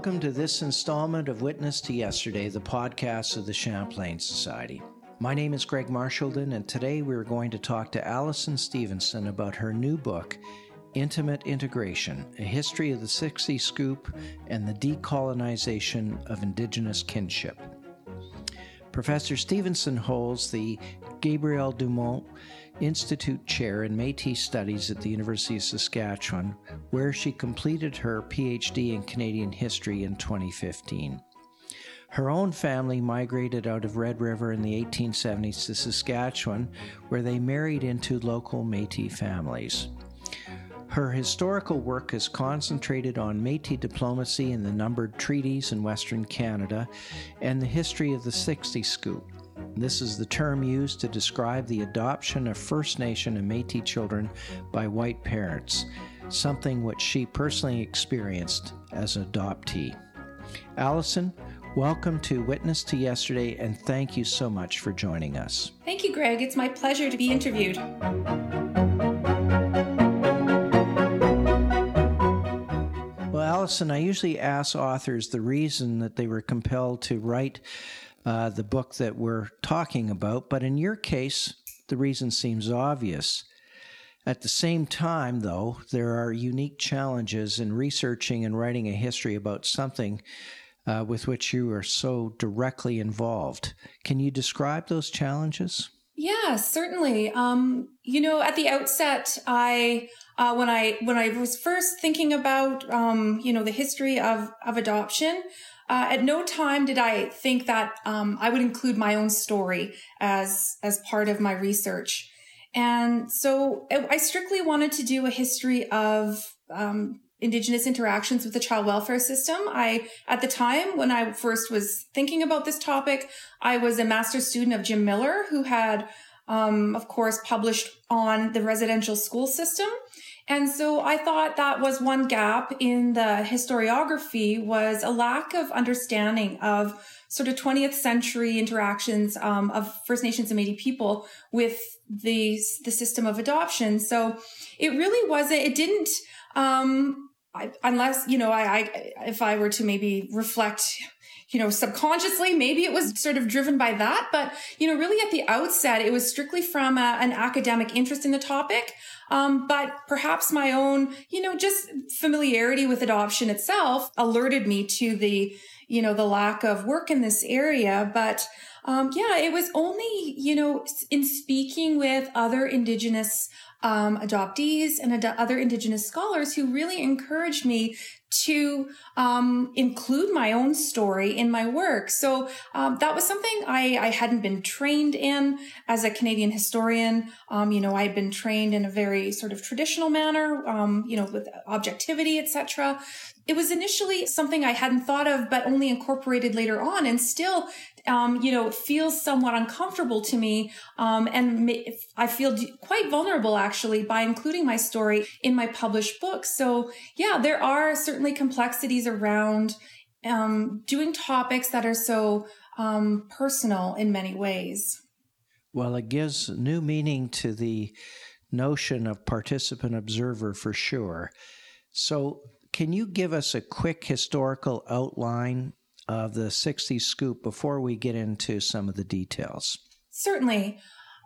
Welcome to this installment of Witness to Yesterday, the podcast of the Champlain Society. My name is Greg Marchildon, and today we're going to talk to Allyson Stevenson about her new book, Intimate Integration A History of the 60 Scoop and the Decolonization of Indigenous Kinship. Professor Stevenson holds the Gabriel Dumont Institute Chair in Metis Studies at the University of Saskatchewan, where she completed her PhD in Canadian history in 2015. Her own family migrated out of Red River in the 1870s to Saskatchewan, where they married into local Metis families. Her historical work has concentrated on Metis diplomacy and the numbered treaties in Western Canada and the history of the 60 Scoop. This is the term used to describe the adoption of First Nation and Metis children by white parents, something which she personally experienced as an adoptee. Allyson, welcome to Witness to Yesterday, and thank you so much for joining us. Thank you, Greg. It's my pleasure to be interviewed. Well Allyson, I usually ask authors the reason that they were compelled to write uh, the book that we're talking about, but in your case, the reason seems obvious. At the same time, though, there are unique challenges in researching and writing a history about something uh, with which you are so directly involved. Can you describe those challenges? Yeah, certainly. Um, you know, at the outset, I uh, when I when I was first thinking about um, you know the history of of adoption, uh, at no time did I think that um, I would include my own story as as part of my research, and so I strictly wanted to do a history of um, indigenous interactions with the child welfare system. I, at the time when I first was thinking about this topic, I was a master's student of Jim Miller, who had, um, of course, published on the residential school system. And so I thought that was one gap in the historiography was a lack of understanding of sort of 20th century interactions um, of First Nations and Métis people with the the system of adoption. So it really wasn't. It didn't. Um, I, unless you know, I, I if I were to maybe reflect you know, subconsciously, maybe it was sort of driven by that. But, you know, really at the outset, it was strictly from a, an academic interest in the topic. Um, but perhaps my own, you know, just familiarity with adoption itself alerted me to the, you know, the lack of work in this area. But, um, yeah, it was only, you know, in speaking with other Indigenous um, adoptees and ad- other Indigenous scholars who really encouraged me to um, include my own story in my work. So um, that was something I, I, hadn't been trained in as a Canadian historian. Um, you know, I had been trained in a very sort of traditional manner, um, you know, with objectivity, etc. It was initially something I hadn't thought of, but only incorporated later on, and still um, you know, feels somewhat uncomfortable to me. Um, and I feel quite vulnerable actually by including my story in my published book. So yeah, there are certainly complexities around um, doing topics that are so um, personal in many ways. Well, it gives new meaning to the notion of participant observer for sure. So, can you give us a quick historical outline of the 60 scoop before we get into some of the details? Certainly.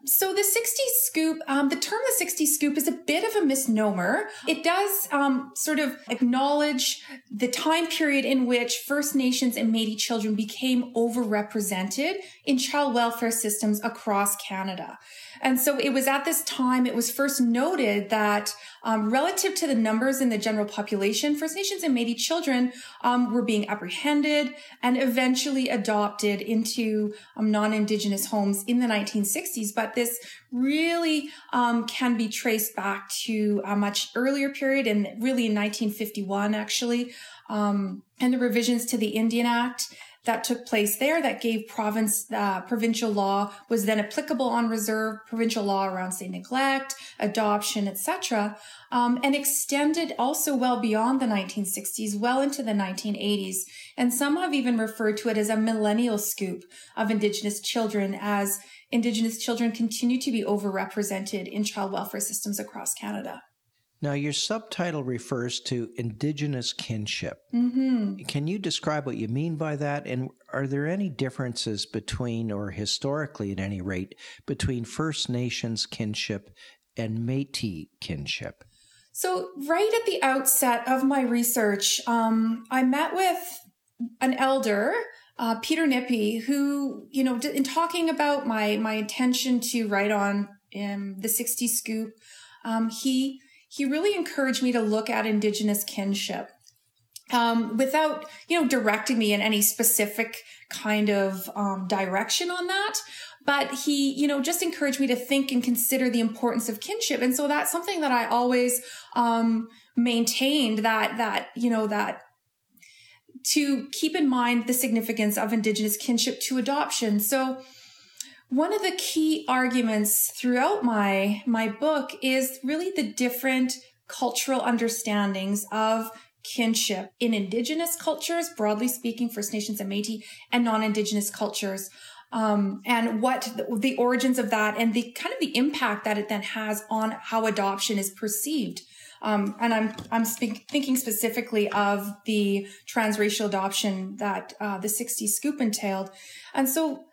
So the 60 scoop, um, the term the 60 scoop is a bit of a misnomer. It does um, sort of acknowledge the time period in which First Nations and Métis children became overrepresented in child welfare systems across Canada. And so it was at this time, it was first noted that um, relative to the numbers in the general population, First Nations and Métis children um, were being apprehended and eventually adopted into um, non-Indigenous homes in the 1960s. But this really um, can be traced back to a much earlier period and really in 1951, actually, um, and the revisions to the Indian Act that took place there that gave province uh, provincial law was then applicable on reserve provincial law around say neglect adoption etc um, and extended also well beyond the 1960s well into the 1980s and some have even referred to it as a millennial scoop of indigenous children as indigenous children continue to be overrepresented in child welfare systems across canada Now, your subtitle refers to Indigenous kinship. Mm-hmm. Can you describe what you mean by that? And are there any differences between, or historically at any rate, between First Nations kinship and Metis kinship? So, right at the outset of my research, um, I met with an elder, uh, Peter Nippy, who, you know, in talking about my my intention to write on um, the 60 Scoop, um, he he really encouraged me to look at Indigenous kinship. Um, without you know directing me in any specific kind of um, direction on that but he you know just encouraged me to think and consider the importance of kinship and so that's something that i always um, maintained that that you know that to keep in mind the significance of indigenous kinship to adoption so one of the key arguments throughout my my book is really the different cultural understandings of kinship in indigenous cultures broadly speaking first nations and métis and non-indigenous cultures um, and what the, the, origins of that and the kind of the impact that it then has on how adoption is perceived. Um, and I'm I'm speak, thinking specifically of the transracial adoption that uh, the 60 scoop entailed, and so.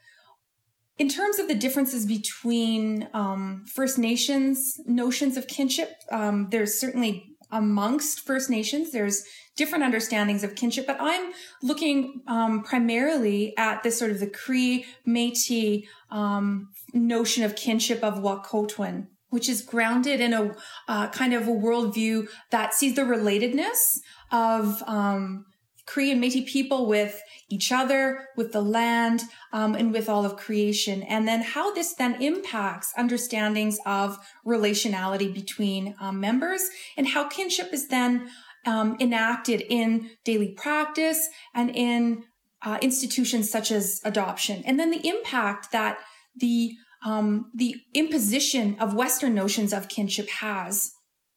In terms of the differences between um, First Nations notions of kinship, um, there's certainly amongst First Nations, there's different understandings of kinship, but I'm looking um, primarily at this sort of the Cree Métis um, notion of kinship of Wahkohtowin, which is grounded in a uh, kind of a worldview that sees the relatedness of um, Cree and Métis people with each other, with the land, um, and with all of creation. And then how this then impacts understandings of relationality between um, members and how kinship is then um, enacted in daily practice and in uh, institutions such as adoption, and then the impact that the um, the imposition of Western notions of kinship has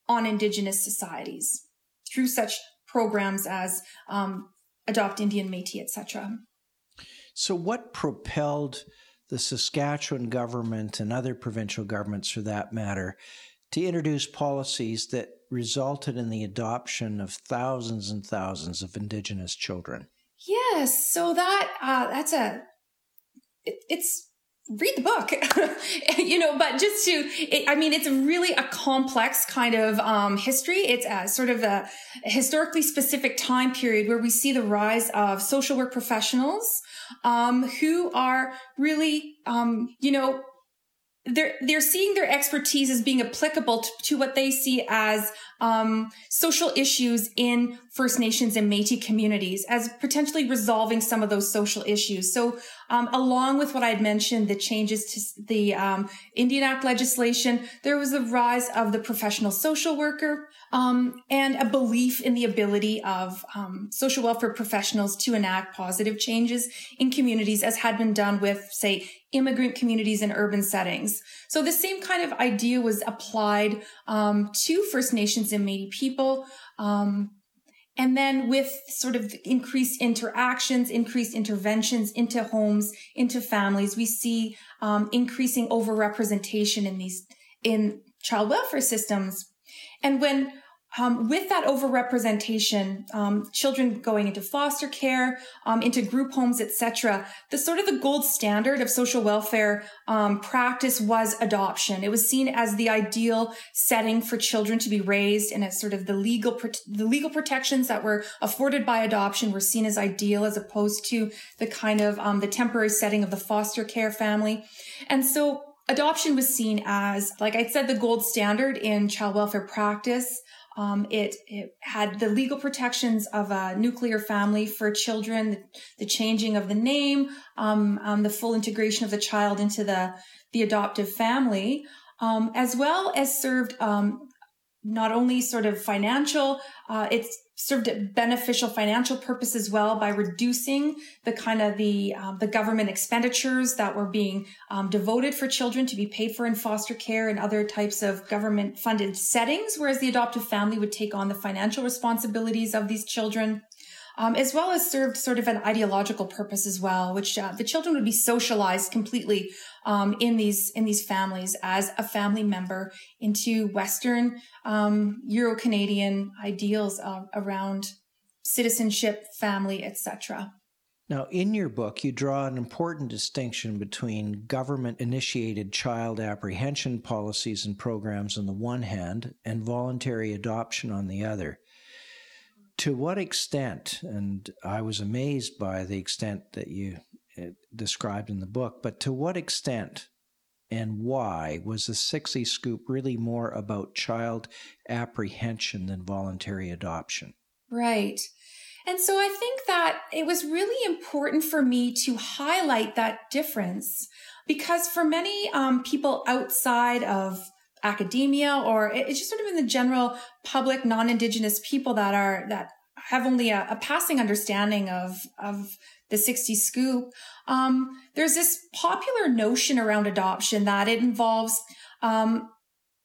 on Indigenous societies through such programs as um, Adopt Indian, Métis, etc. So, what propelled the Saskatchewan government and other provincial governments, for that matter, to introduce policies that resulted in the adoption of thousands and thousands of Indigenous children. Yes, so that uh, that's a it, it's read the book. You know but just to it, i mean it's really a complex kind of um, history. It's a sort of a historically specific time period where we see the rise of social work professionals um, who are really um, you know they're they're seeing their expertise as being applicable to, to what they see as um, social issues in First Nations and Métis communities, as potentially resolving some of those social issues. So, um, along with what I had mentioned, the changes to the um, Indian Act legislation, there was the rise of the professional social worker um, and a belief in the ability of um, social welfare professionals to enact positive changes in communities, as had been done with, say, immigrant communities in urban settings. So the same kind of idea was applied um, to First Nations and Métis people. Um, and then with sort of increased interactions, increased interventions into homes, into families, we see um, increasing overrepresentation in these in child welfare systems. And when um, with that overrepresentation, um, children going into foster care, um, into group homes, etc., the sort of the gold standard of social welfare um, practice was adoption. It was seen as the ideal setting for children to be raised, and as sort of the legal the legal protections that were afforded by adoption were seen as ideal, as opposed to the kind of um, the temporary setting of the foster care family. And so adoption was seen as, like I said, the gold standard in child welfare practice. Um, it, it, had the legal protections of a nuclear family for children, the, the changing of the name, um, um, the full integration of the child into the, the adoptive family, um, as well as served um, not only sort of financial, uh, it's served a beneficial financial purpose as well by reducing the kind of the um, the government expenditures that were being um, devoted for children to be paid for in foster care and other types of government funded settings, whereas the adoptive family would take on the financial responsibilities of these children. Um, as well as served sort of an ideological purpose as well, which uh, the children would be socialized completely um, in these in these families as a family member into Western um, Euro Canadian ideals uh, around citizenship, family, etc. Now, in your book, you draw an important distinction between government initiated child apprehension policies and programs on the one hand and voluntary adoption on the other. To what extent, and I was amazed by the extent that you uh, described in the book, but to what extent and why was the 60 Scoop really more about child apprehension than voluntary adoption? Right. And so I think that it was really important for me to highlight that difference because for many um, people outside of academia or it's just sort of in the general public non-indigenous people that are that have only a, a passing understanding of of the 60 scoop. Um, there's this popular notion around adoption that it involves um,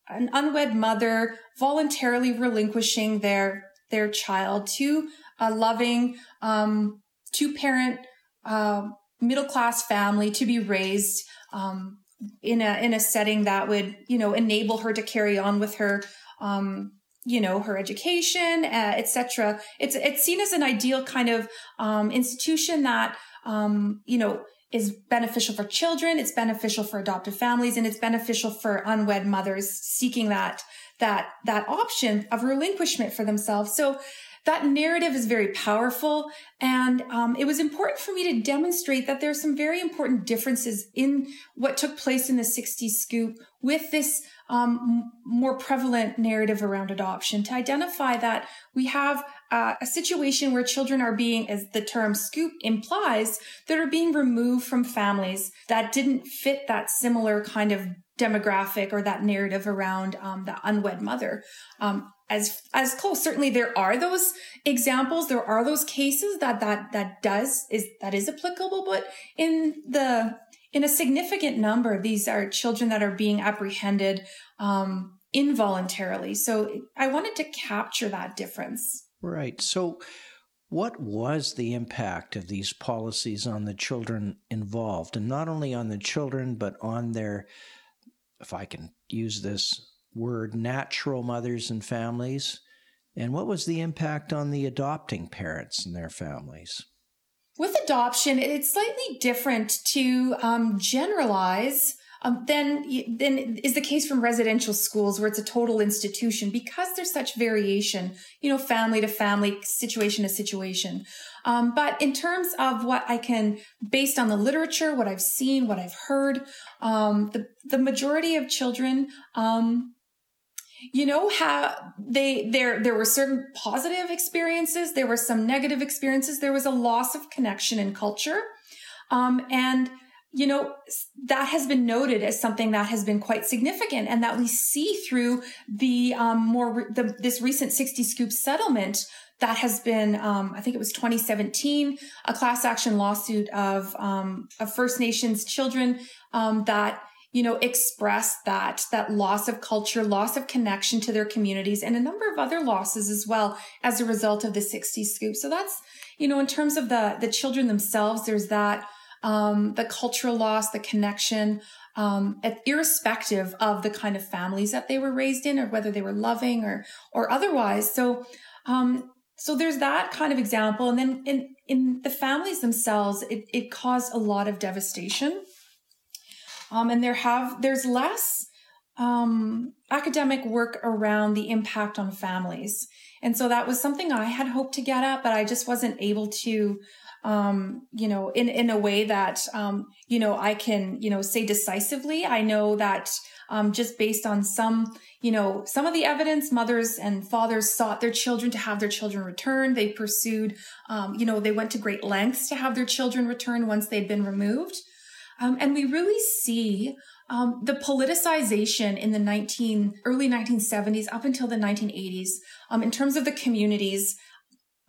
an unwed mother voluntarily relinquishing their their child to a loving um, two parent uh, middle class family to be raised um, in a in a setting that would you know enable her to carry on with her um, you know her education uh, etc it's it's seen as an ideal kind of um, institution that um, you know is beneficial for children it's beneficial for adoptive families and it's beneficial for unwed mothers seeking that that that option of relinquishment for themselves. So that narrative is very powerful. And um, it was important for me to demonstrate that there are some very important differences in what took place in the 60s scoop with this um, more prevalent narrative around adoption to identify that we have uh, a situation where children are being, as the term scoop implies, that are being removed from families that didn't fit that similar kind of demographic or that narrative around um, the unwed mother. Um, as as close. Certainly, there are those examples. There are those cases that that that does is that is applicable. But in the in a significant number, these are children that are being apprehended um, involuntarily. So I wanted to capture that difference. Right. So. What was the impact of these policies on the children involved? And not only on the children, but on their, if I can use this word natural mothers and families? And what was the impact on the adopting parents and their families? With adoption, it's slightly different to um, generalize um, than, than is the case from residential schools where it's a total institution because there's such variation, you know, family to family, situation to situation. Um, but in terms of what I can, based on the literature, what I've seen, what I've heard, um, the, the majority of children, um, you know how they there there were certain positive experiences there were some negative experiences there was a loss of connection and culture. Um, and you know that has been noted as something that has been quite significant and that we see through the um, more the, this recent 60 scoop settlement that has been um, i think it was 2017 a class action lawsuit of um, of first nations children um, that you know, express that, that loss of culture, loss of connection to their communities and a number of other losses as well as a result of the 60 scoop. So that's, you know, in terms of the, the children themselves, there's that, um, the cultural loss, the connection, um, irrespective of the kind of families that they were raised in or whether they were loving or, or otherwise. So, um, so there's that kind of example. And then in, in the families themselves, it, it caused a lot of devastation. Um, and there have there's less um, academic work around the impact on families. And so that was something I had hoped to get at, but I just wasn't able to, um, you know, in, in a way that, um, you know, I can, you know, say decisively. I know that, um, just based on some, you know, some of the evidence, mothers and fathers sought their children to have their children returned. They pursued, um, you know, they went to great lengths to have their children returned once they'd been removed. Um, and we really see um, the politicization in the 19 early 1970s up until the 1980s um, in terms of the communities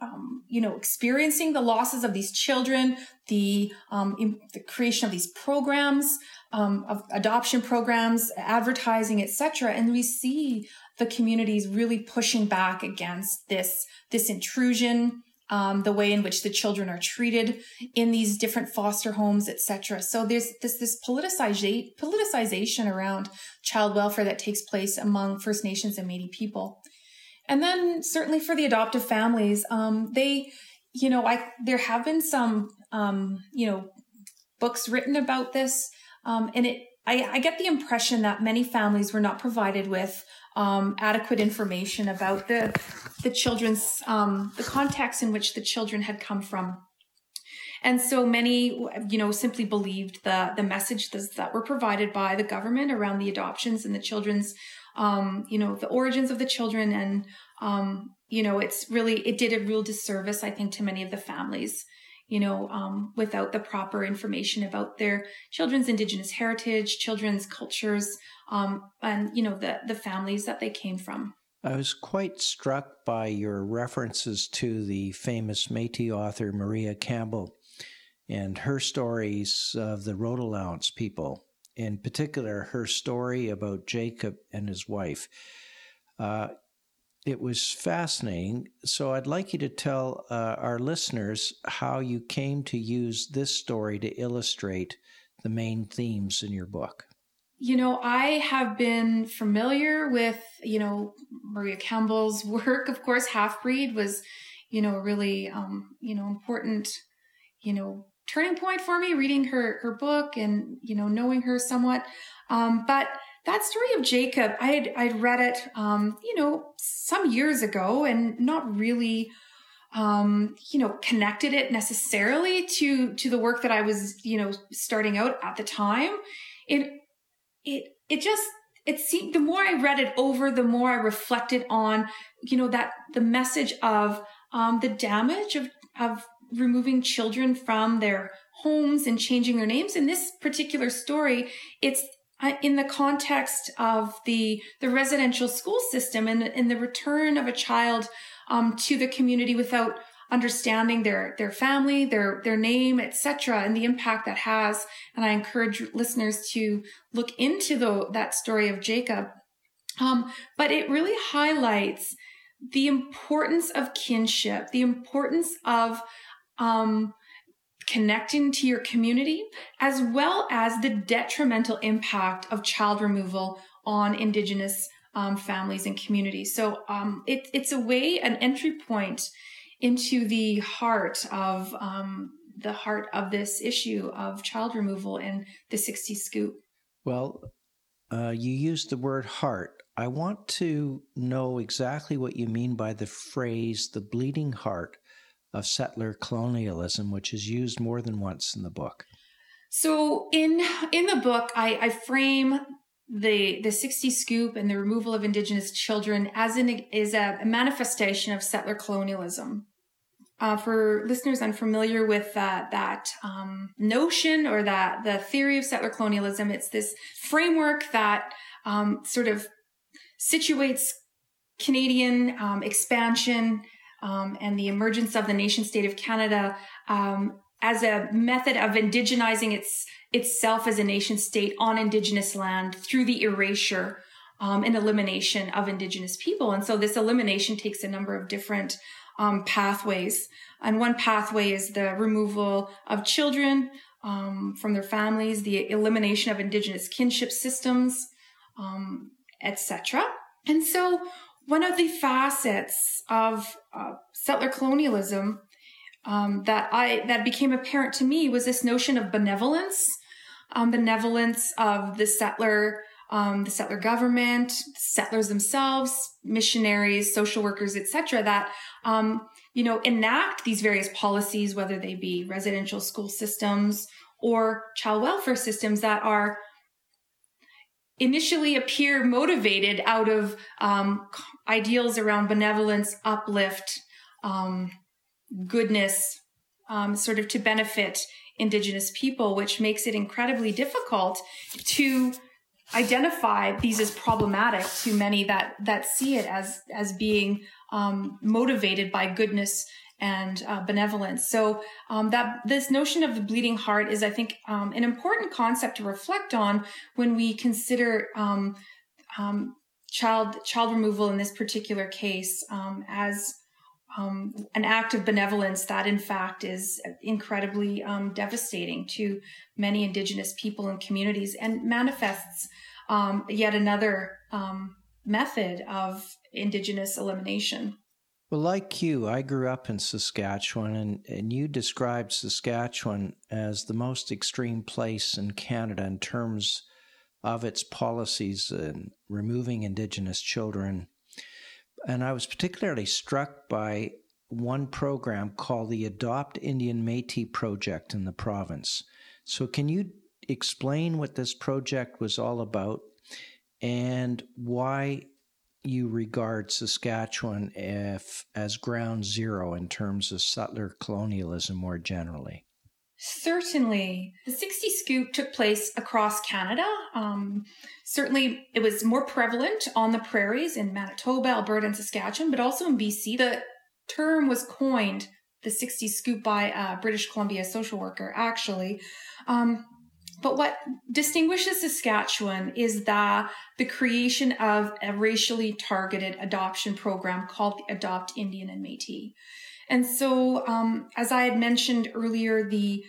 um, you know experiencing the losses of these children the um, the creation of these programs um, of adoption programs advertising etc and we see the communities really pushing back against this this intrusion um, the way in which the children are treated in these different foster homes, etc. So there's this this politicization around child welfare that takes place among First Nations and Métis people, and then certainly for the adoptive families, um, they, you know, I there have been some, um, you know, books written about this, um, and it I, I, get the impression that many families were not provided with um, adequate information about the the children's um, the context in which the children had come from. And so many, you know, simply believed the the messages that were provided by the government around the adoptions and the children's, um, you know, the origins of the children, and um, you know, it's really it did a real disservice, I think, to many of the families you know, um, without the proper information about their children's indigenous heritage, children's cultures, um, and you know the the families that they came from. I was quite struck by your references to the famous Métis author Maria Campbell and her stories of the road allowance people, in particular, her story about Jacob and his wife. Uh, it was fascinating. So I'd like you to tell uh, our listeners how you came to use this story to illustrate the main themes in your book. You know, I have been familiar with, you know, Maria Campbell's work. Of course, Half Breed was, you know, a really, um, you know, important, you know, turning point for me reading her her book and you know knowing her somewhat. Um, but that story of Jacob, I had I'd read it, um, you know, some years ago, and not really, um, you know, connected it necessarily to to the work that I was, you know, starting out at the time. It it it just it seemed the more I read it over, the more I reflected on, you know, that the message of um, the damage of of removing children from their homes and changing their names. In this particular story, it's in the context of the the residential school system and, and the return of a child um, to the community without understanding their their family, their their name, etc., and the impact that has. And I encourage listeners to look into the that story of Jacob. Um, but it really highlights the importance of kinship, the importance of um, connecting to your community, as well as the detrimental impact of child removal on Indigenous um, families and communities. So um, it, it's a way, an entry point into the heart of um, the heart of this issue of child removal and the 60 scoop. Well, uh, you used the word heart. I want to know exactly what you mean by the phrase the bleeding heart of settler colonialism, which is used more than once in the book. So in in the book, I, I frame the the 60 scoop and the removal of indigenous children as an is a manifestation of settler colonialism. Uh, for listeners unfamiliar with that that um, notion or that the theory of settler colonialism, it's this framework that um, sort of situates Canadian um, expansion um, and the emergence of the nation state of Canada um, as a method of indigenizing its itself as a nation state on indigenous land through the erasure um, and elimination of indigenous people. And so this elimination takes a number of different um, pathways. And one pathway is the removal of children um, from their families, the elimination of indigenous kinship systems, um, etc. And so one of the facets of uh, settler colonialism um, that I that became apparent to me was this notion of benevolence, um, benevolence of the settler, um, the settler government, settlers themselves, missionaries, social workers, etc. That um, you know enact these various policies, whether they be residential school systems or child welfare systems that are initially appear motivated out of um, ideals around benevolence, uplift, um, goodness, um, sort of to benefit Indigenous people, which makes it incredibly difficult to identify these as problematic to many that that see it as as being um, motivated by goodness and uh, benevolence. So um, that this notion of the bleeding heart is, I think, um, an important concept to reflect on when we consider um, um child child removal in this particular case um, as um, an act of benevolence that, in fact, is incredibly devastating to many Indigenous people and communities and manifests yet another method of Indigenous elimination. Well, like you, I grew up in Saskatchewan, and, and you described Saskatchewan as the most extreme place in Canada in terms of its policies in removing Indigenous children. And I was particularly struck by one program called the Adopt Indian Metis Project in the province. So, can you explain what this project was all about and why you regard Saskatchewan if, as ground zero in terms of settler colonialism more generally? Certainly. The 60 scoop took place across Canada. Um, certainly, it was more prevalent on the prairies in Manitoba, Alberta, and Saskatchewan, but also in BC. The term was coined, the 60 scoop, by a British Columbia social worker, actually. Um, but what distinguishes Saskatchewan is the, the creation of a racially targeted adoption program called the Adopt Indian and Metis. And so, um, as I had mentioned earlier, the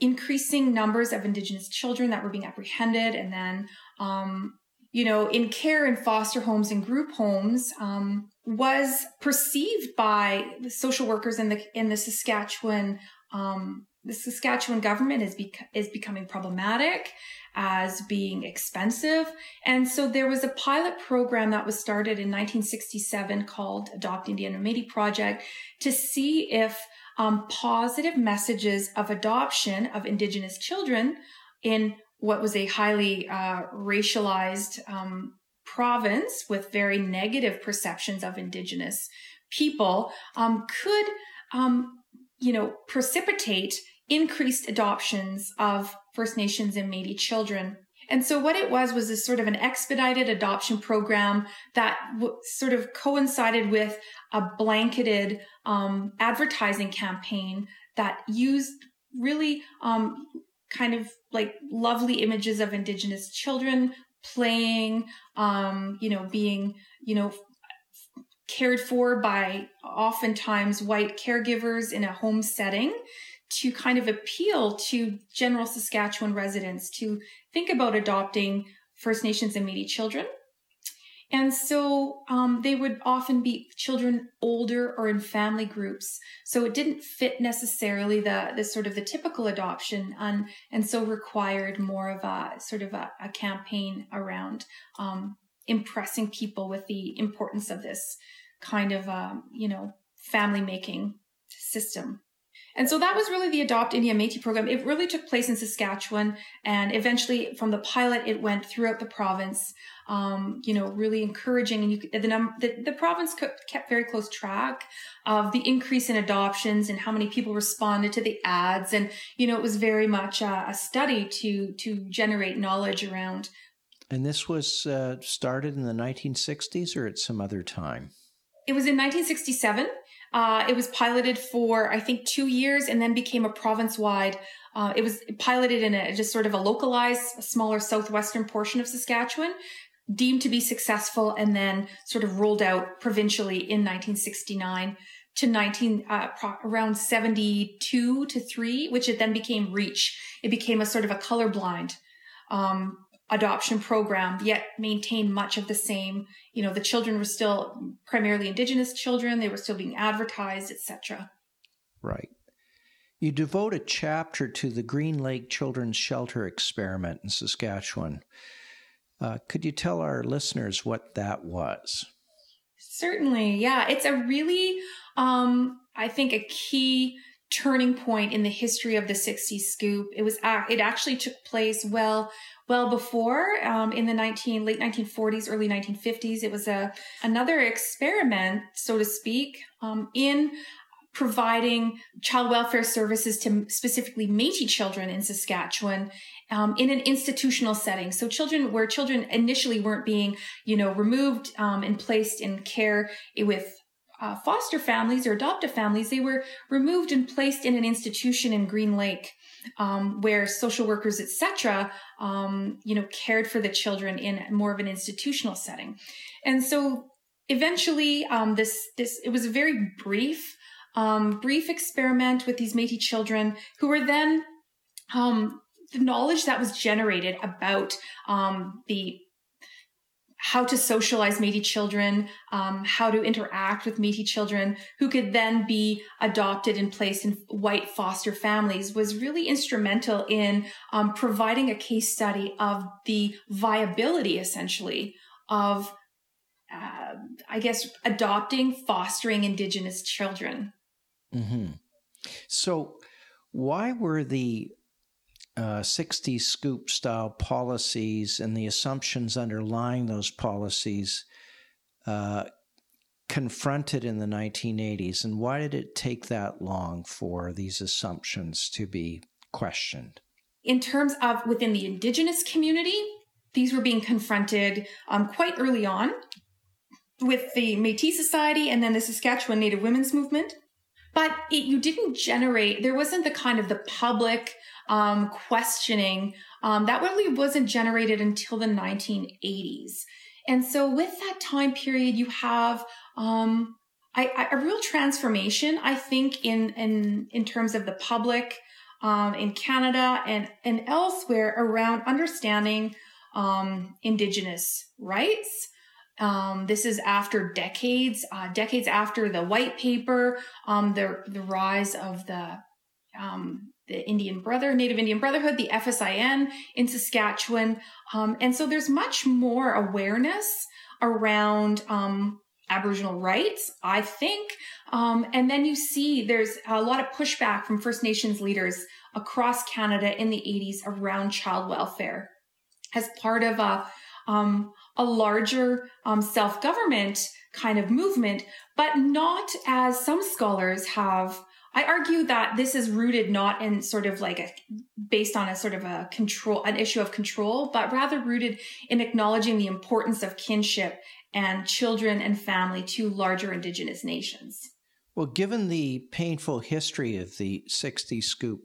increasing numbers of Indigenous children that were being apprehended and then, um, you know, in care in foster homes and group homes um, was perceived by the social workers in the in the Saskatchewan um, the Saskatchewan government is bec- is becoming problematic as being expensive. And so there was a pilot program that was started in 1967 called Adopt Indian Métis Project to see if um, positive messages of adoption of Indigenous children in what was a highly uh, racialized um, province with very negative perceptions of Indigenous people um, could, um, you know, precipitate increased adoptions of First Nations and Métis children. And so what it was was this sort of an expedited adoption program that w- sort of coincided with a blanketed um, advertising campaign that used really um, kind of like lovely images of Indigenous children playing, um, you know, being, you know, cared for by oftentimes white caregivers in a home setting to kind of appeal to general Saskatchewan residents to think about adopting First Nations and Métis children. And so um, they would often be children older or in family groups. So it didn't fit necessarily the, the sort of the typical adoption and, and so required more of a sort of a, a campaign around um, impressing people with the importance of this kind of, um, you know, family making system. And so that was really the Adopt Indian Métis program. It really took place in Saskatchewan, and eventually, from the pilot, it went throughout the province. Um, you know, really encouraging, and you, the, num- the the province kept very close track of the increase in adoptions and how many people responded to the ads, and you know, it was very much a, a study to to generate knowledge around. And this was uh, started in the 1960s, or at some other time. It was in 1967. Uh, it was piloted for, I think, two years and then became a province wide. Uh, it was piloted in a just sort of a localized, smaller southwestern portion of Saskatchewan, deemed to be successful, and then sort of rolled out provincially in 1969 to 19 uh, pro- around 72 to 3 which it then became reach it became a sort of a colorblind um, adoption program yet maintained much of the same. You know the children were still primarily indigenous children. They were still being advertised etc right. You devote a chapter to the green lake children's shelter experiment in saskatchewan. Uh, could you tell our listeners what that was? Certainly yeah. It's a really um, i think a key turning point in the history of the 60 scoop. It was it actually took place well well before um, in the 19 late 1940s early 1950s it was a another experiment so to speak um, in providing child welfare services to specifically Métis children in Saskatchewan um, in an institutional setting. So children where children initially weren't being, you know, removed um, and placed in care with uh, foster families or adoptive families, they were removed and placed in an institution in Green Lake um, where social workers, etc., um, you know, cared for the children in more of an institutional setting. And so eventually, um, this this it was a very brief um, brief experiment with these Métis children who were then um, the knowledge that was generated about um, the how to socialize Métis children, um, how to interact with Métis children who could then be adopted and placed in white foster families was really instrumental in um, providing a case study of the viability, essentially, of, uh, I guess, adopting, fostering Indigenous children. Mm-hmm. So, why were the uh, 60s scoop style policies and the assumptions underlying those policies uh, confronted in the 1980s? And why did it take that long for these assumptions to be questioned? In terms of within the Indigenous community, these were being confronted um, quite early on with the Metis Society and then the Saskatchewan Native Women's Movement. But it, you didn't generate, there wasn't the kind of the public um, questioning um, that really wasn't generated until the 1980s. And so with that time period, you have um, I, I, a real transformation, I think, in in in terms of the public um, in Canada and and elsewhere around understanding um, Indigenous rights. Um, this is after decades, uh, decades after the white paper, um, the the rise of the um, the Indian Brother, Native Indian Brotherhood, the FSIN in Saskatchewan. Um, and so there's much more awareness around um, Aboriginal rights, I think. Um, and then you see there's a lot of pushback from First Nations leaders across Canada in the 80s around child welfare as part of a, um, a larger um, self government kind of movement, but not as some scholars have I argue that this is rooted not in sort of like a based on a sort of a control, an issue of control, but rather rooted in acknowledging the importance of kinship and children and family to larger indigenous nations. Well, given the painful history of the 60 scoop,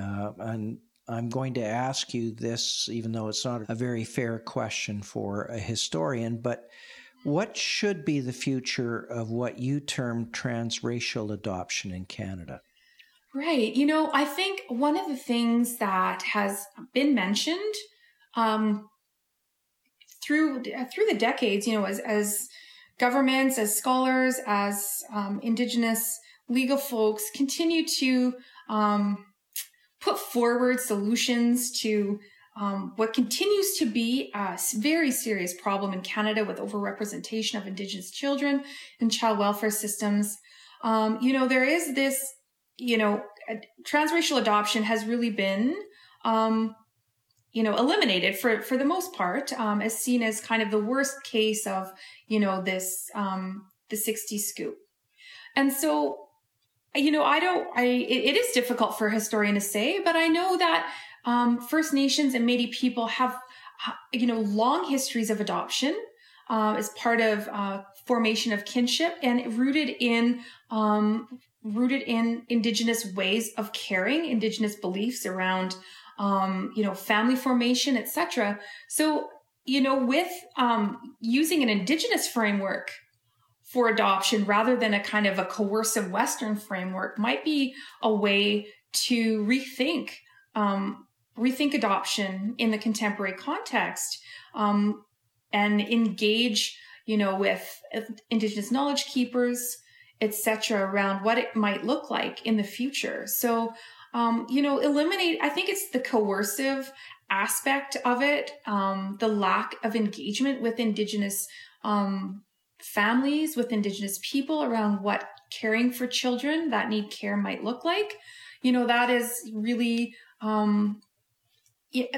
uh, and I'm going to ask you this, even though it's not a very fair question for a historian, but what should be the future of what you term transracial adoption in Canada? Right. You know, I think one of the things that has been mentioned um, through through the decades, you know, as as governments, as scholars, as um, Indigenous legal folks continue to um, put forward solutions to um, what continues to be a very serious problem in Canada with overrepresentation of Indigenous children in child welfare systems. Um, you know, there is this, you know, transracial adoption has really been, um, you know, eliminated for for the most part, um, as seen as kind of the worst case of, you know, this um, the 60 scoop. And so, you know, I don't, I, it, it is difficult for a historian to say, but I know that um, First Nations and Métis people have, you know, long histories of adoption uh, as part of uh, formation of kinship and rooted in um, rooted in Indigenous ways of caring, Indigenous beliefs around, um, you know, family formation, etc. So, you know, with um, using an Indigenous framework for adoption rather than a kind of a coercive Western framework might be a way to rethink um, rethink adoption in the contemporary context um, and engage you know with indigenous knowledge keepers etc around what it might look like in the future. So um, you know eliminate i think it's the coercive aspect of it um, the lack of engagement with indigenous um, families with indigenous people around what caring for children that need care might look like. You know that is really um,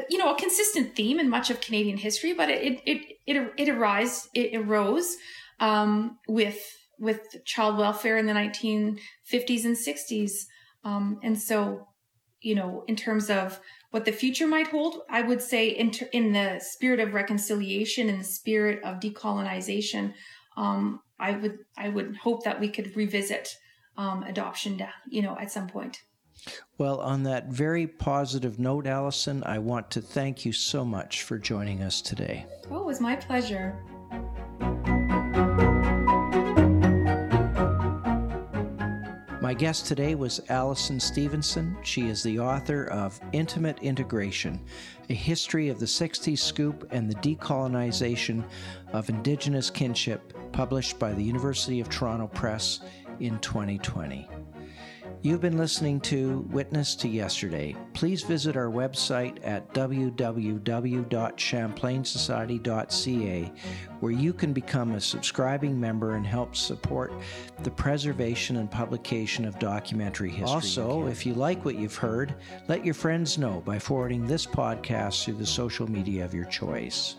you know a consistent theme in much of Canadian history, but it it it it arose it arose um, with with child welfare in the 1950s and 60s, um, and so you know in terms of what the future might hold, I would say in ter- in the spirit of reconciliation, in the spirit of decolonization, um, I would I would hope that we could revisit um, adoption, you know, at some point. Well, on that very positive note, Allyson, I want to thank you so much for joining us today. Oh, it was my pleasure. My guest today was Allyson Stevenson. She is the author of Intimate Integration A History of the 60s Scoop and the Decolonization of Indigenous Kinship, published by the University of Toronto Press in 2020. You've been listening to Witness to Yesterday. Please visit our website at www.champlainsociety.ca, where you can become a subscribing member and help support the preservation and publication of documentary history. Also, if you like what you've heard, let your friends know by forwarding this podcast through the social media of your choice.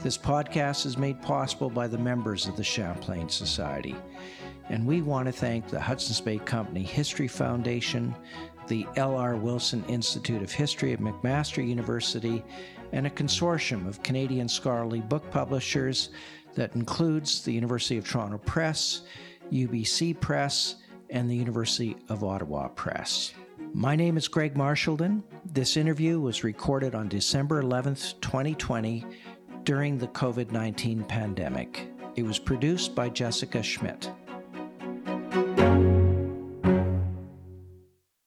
This podcast is made possible by the members of the Champlain Society. And we want to thank the Hudson's Bay Company History Foundation, the L.R. Wilson Institute of History at McMaster University, and a consortium of Canadian scholarly book publishers that includes the University of Toronto Press, UBC Press, and the University of Ottawa Press. My name is Greg Marchildon. This interview was recorded on December 11th, 2020, during the COVID 19 pandemic. It was produced by Jessica Schmidt.